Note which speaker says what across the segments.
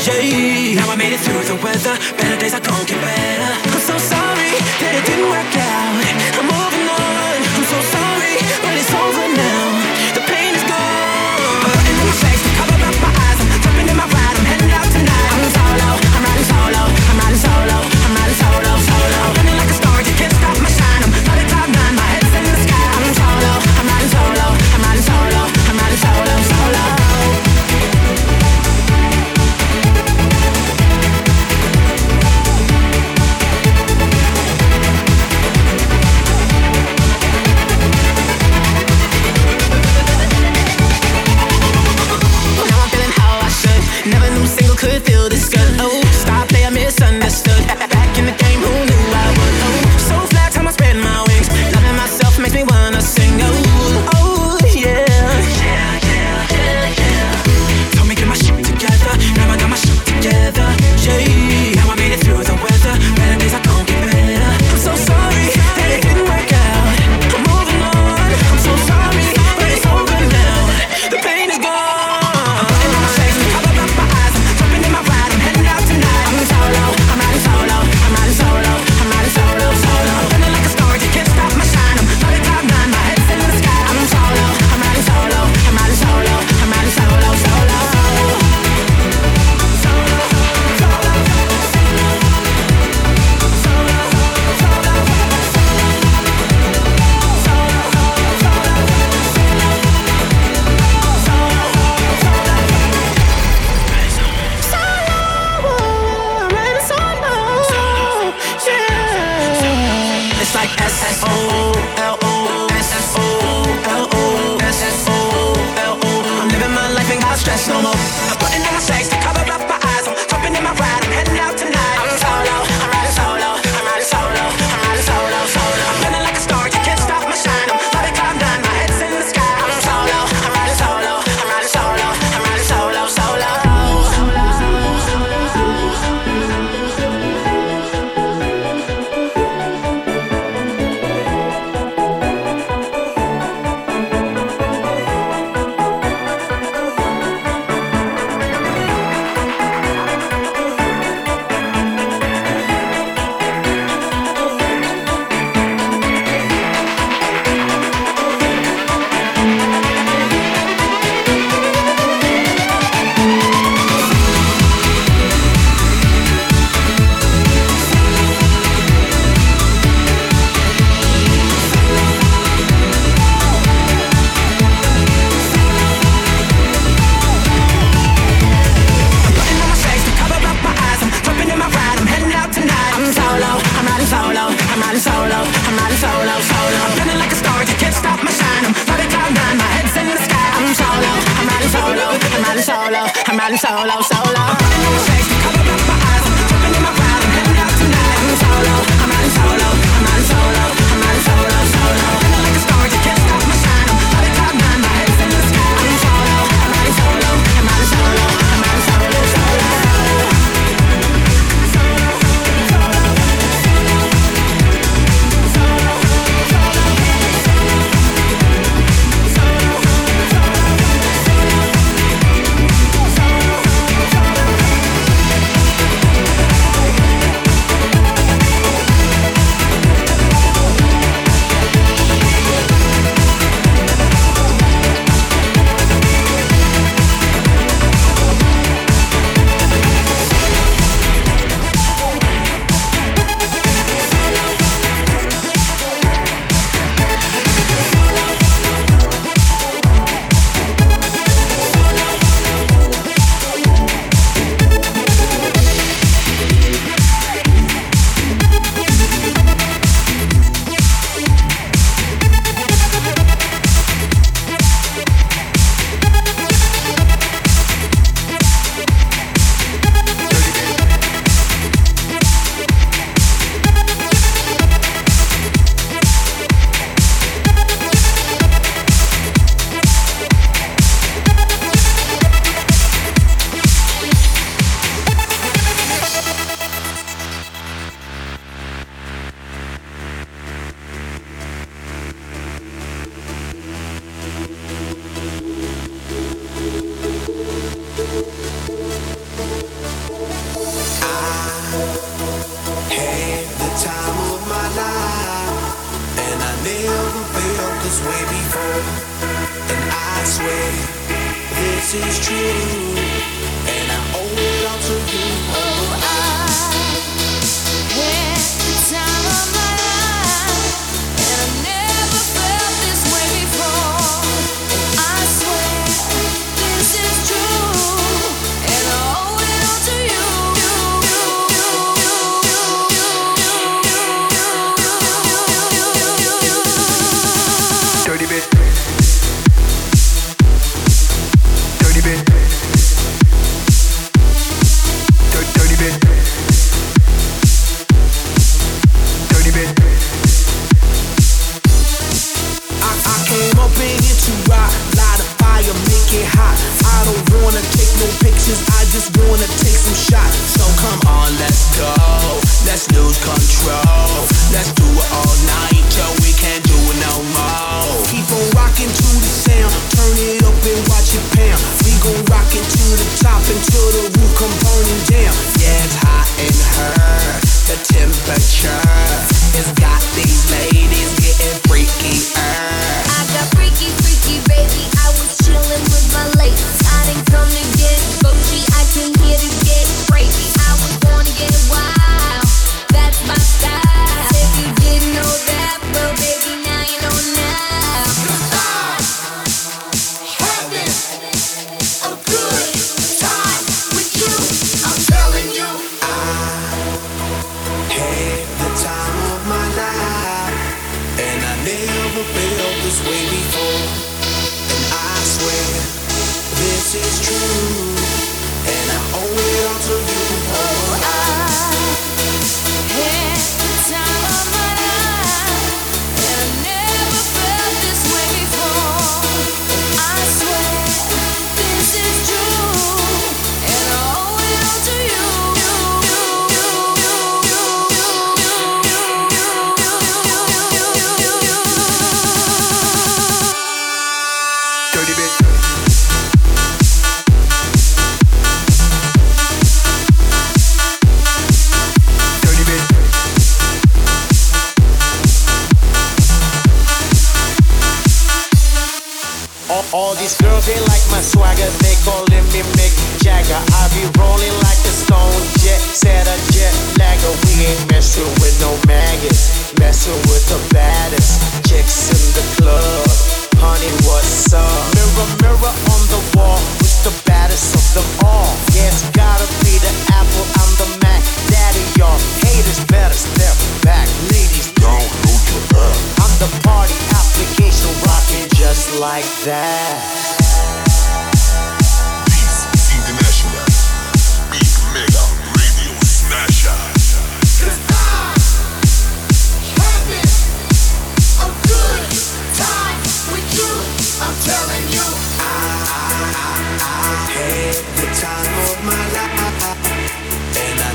Speaker 1: Yeah.
Speaker 2: Now I made it through the weather. Better days are gonna get better. I'm so sorry that it didn't work out. I'm moving on.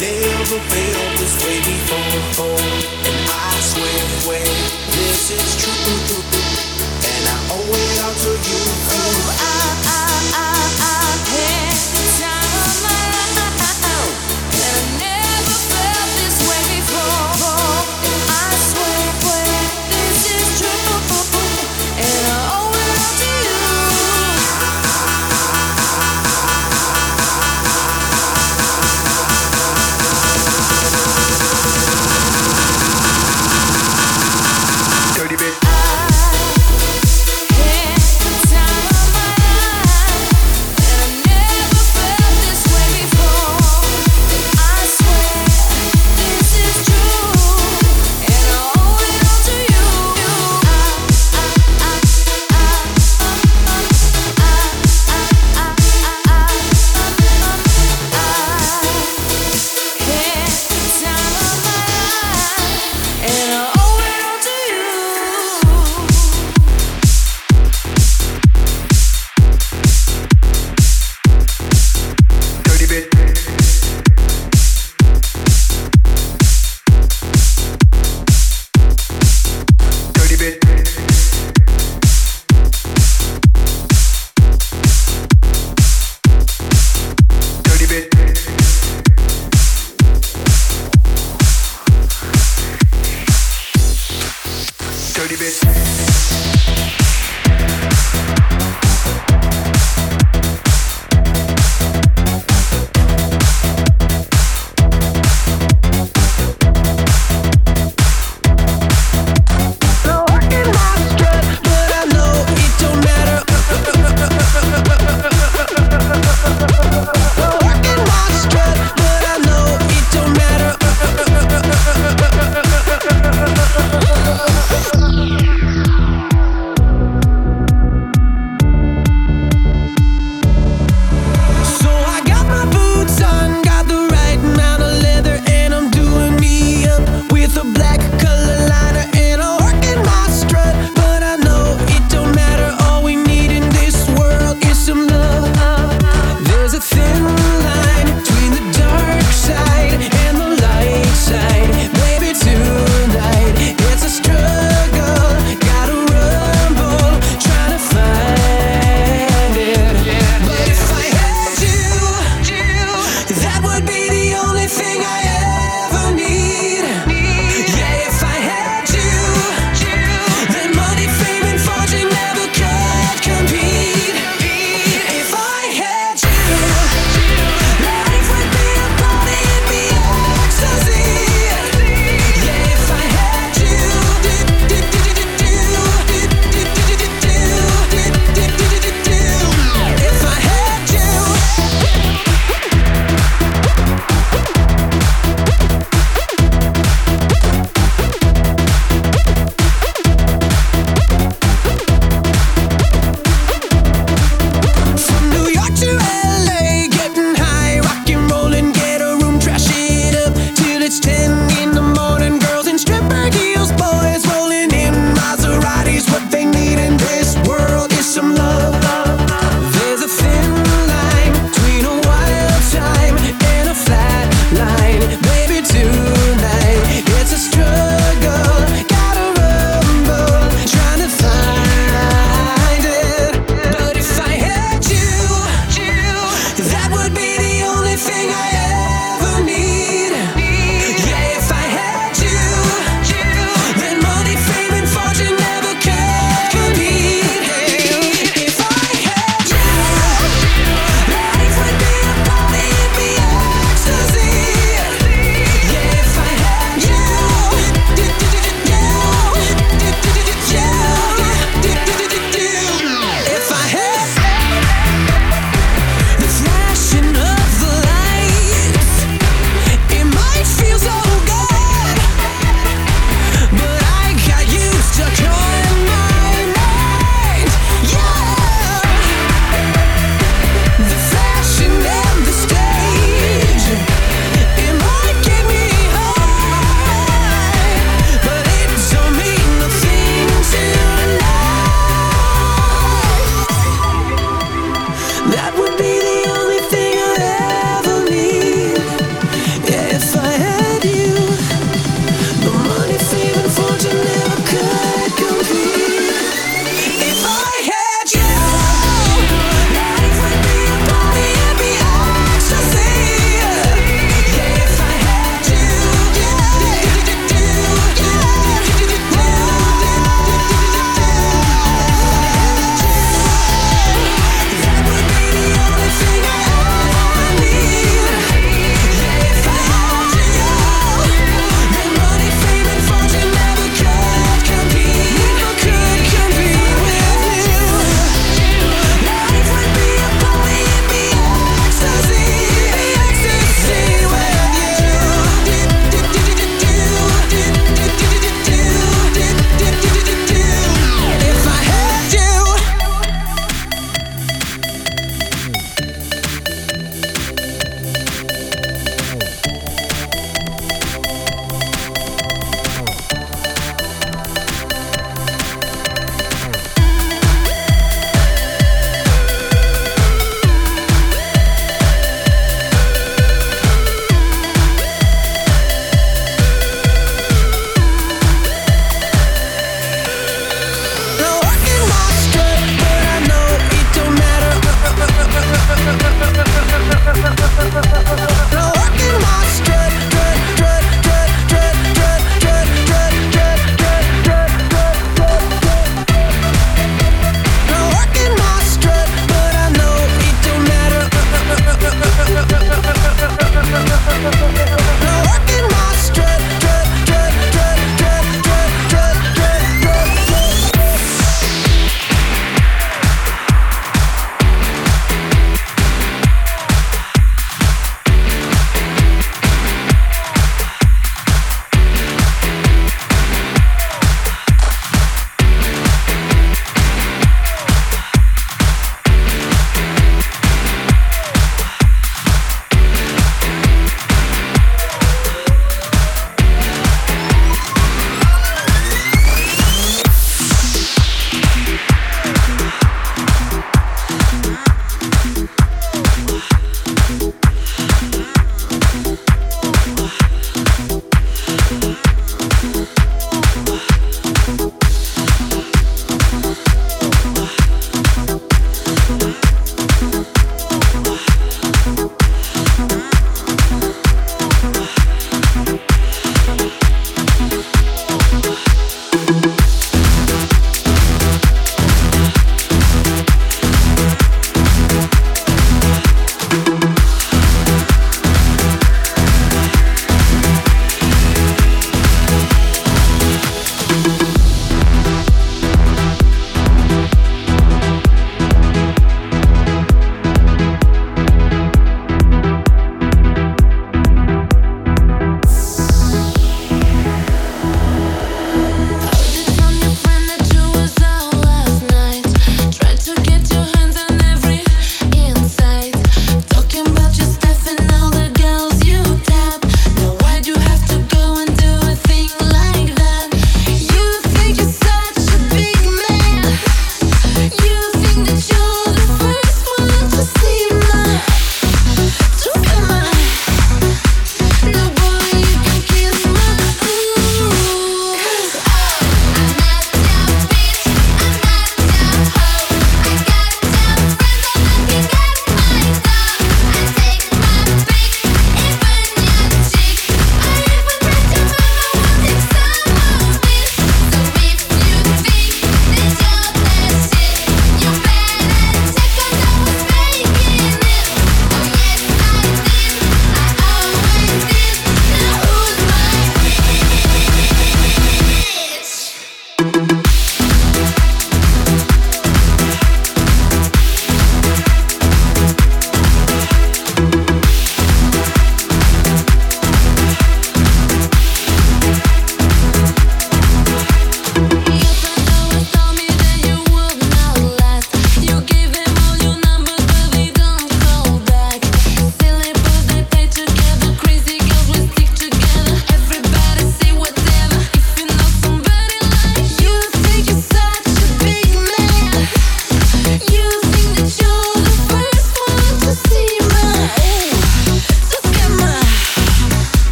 Speaker 2: never
Speaker 3: felt this way before. And I swear,
Speaker 4: wait, this is true. And I owe it all to you.
Speaker 3: Oh, I, I.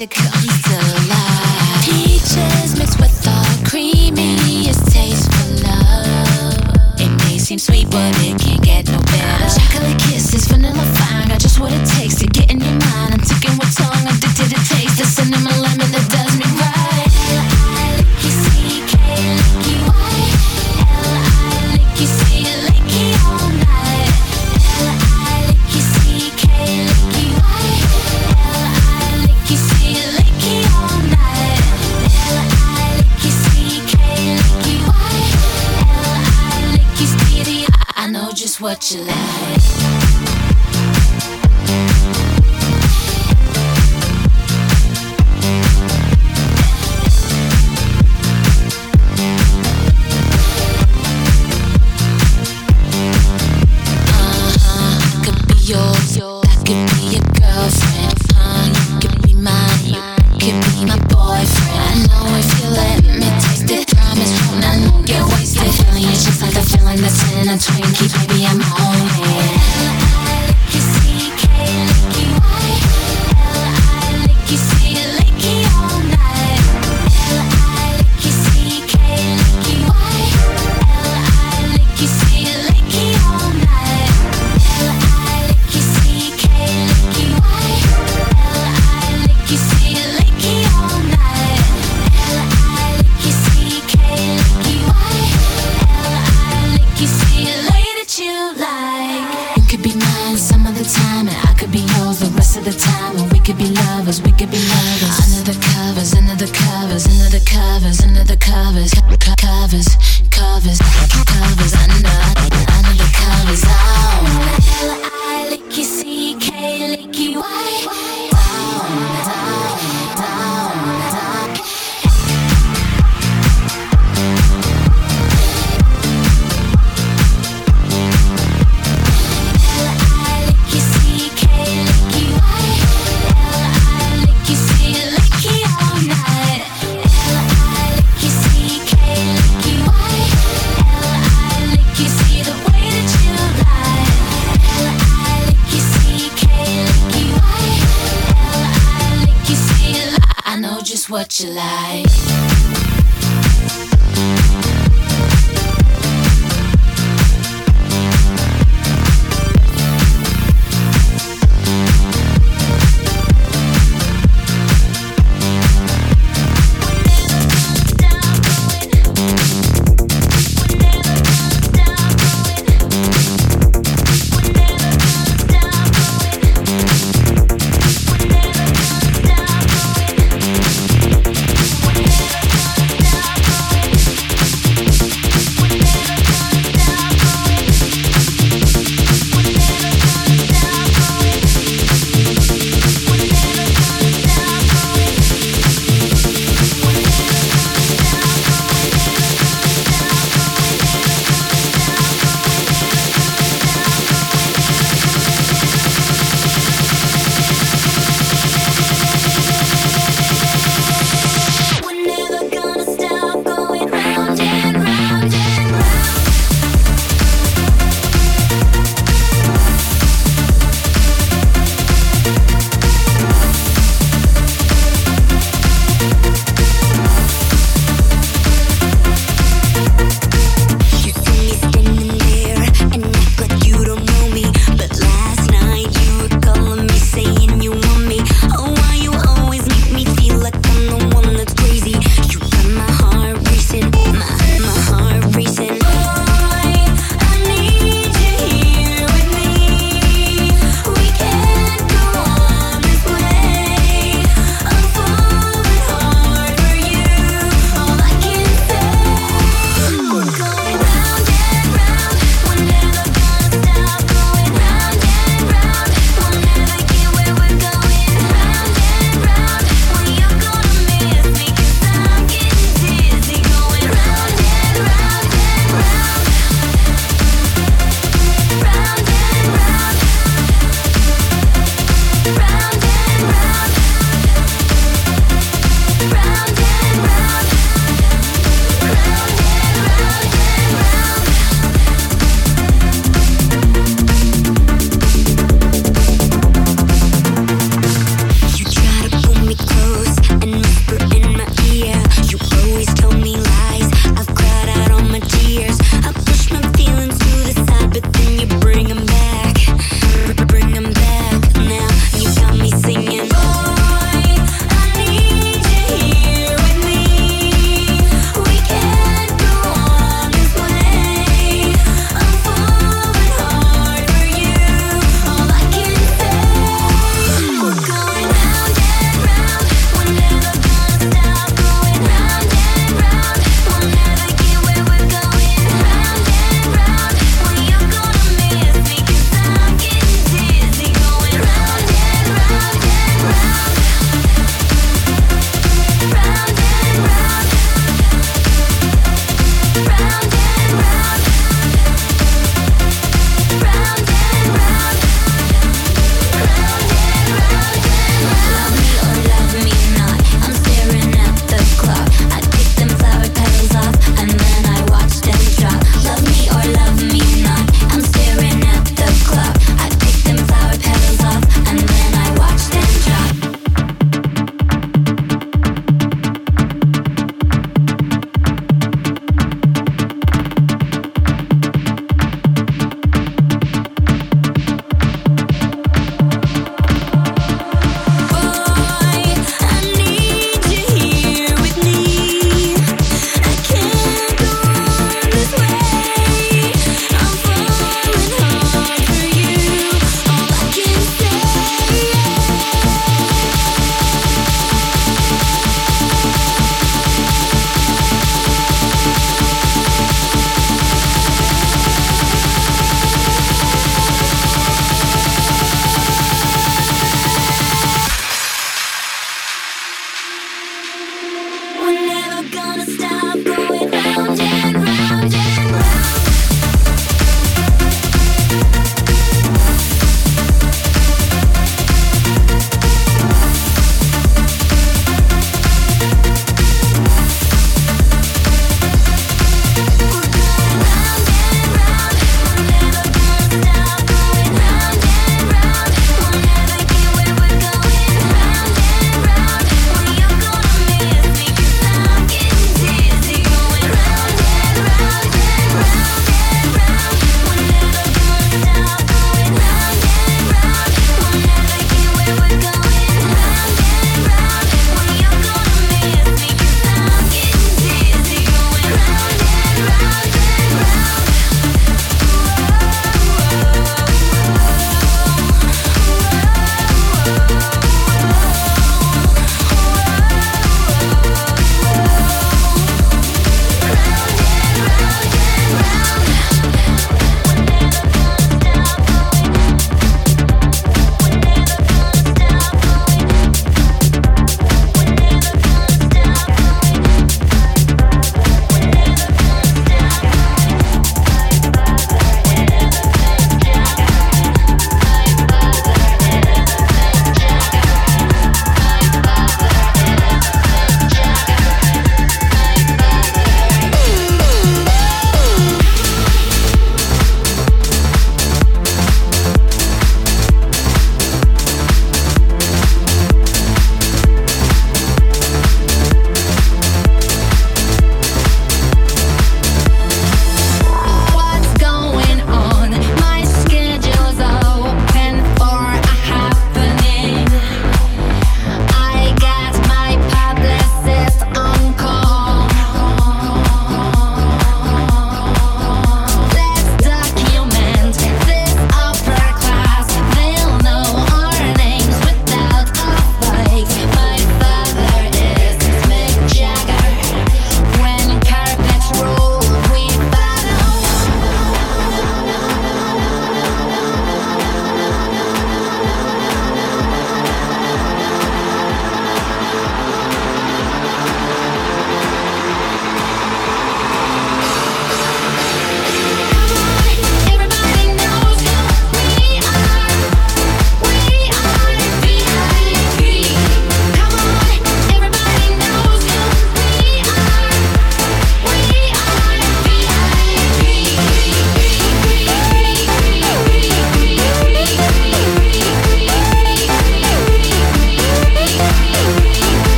Speaker 3: it
Speaker 1: comes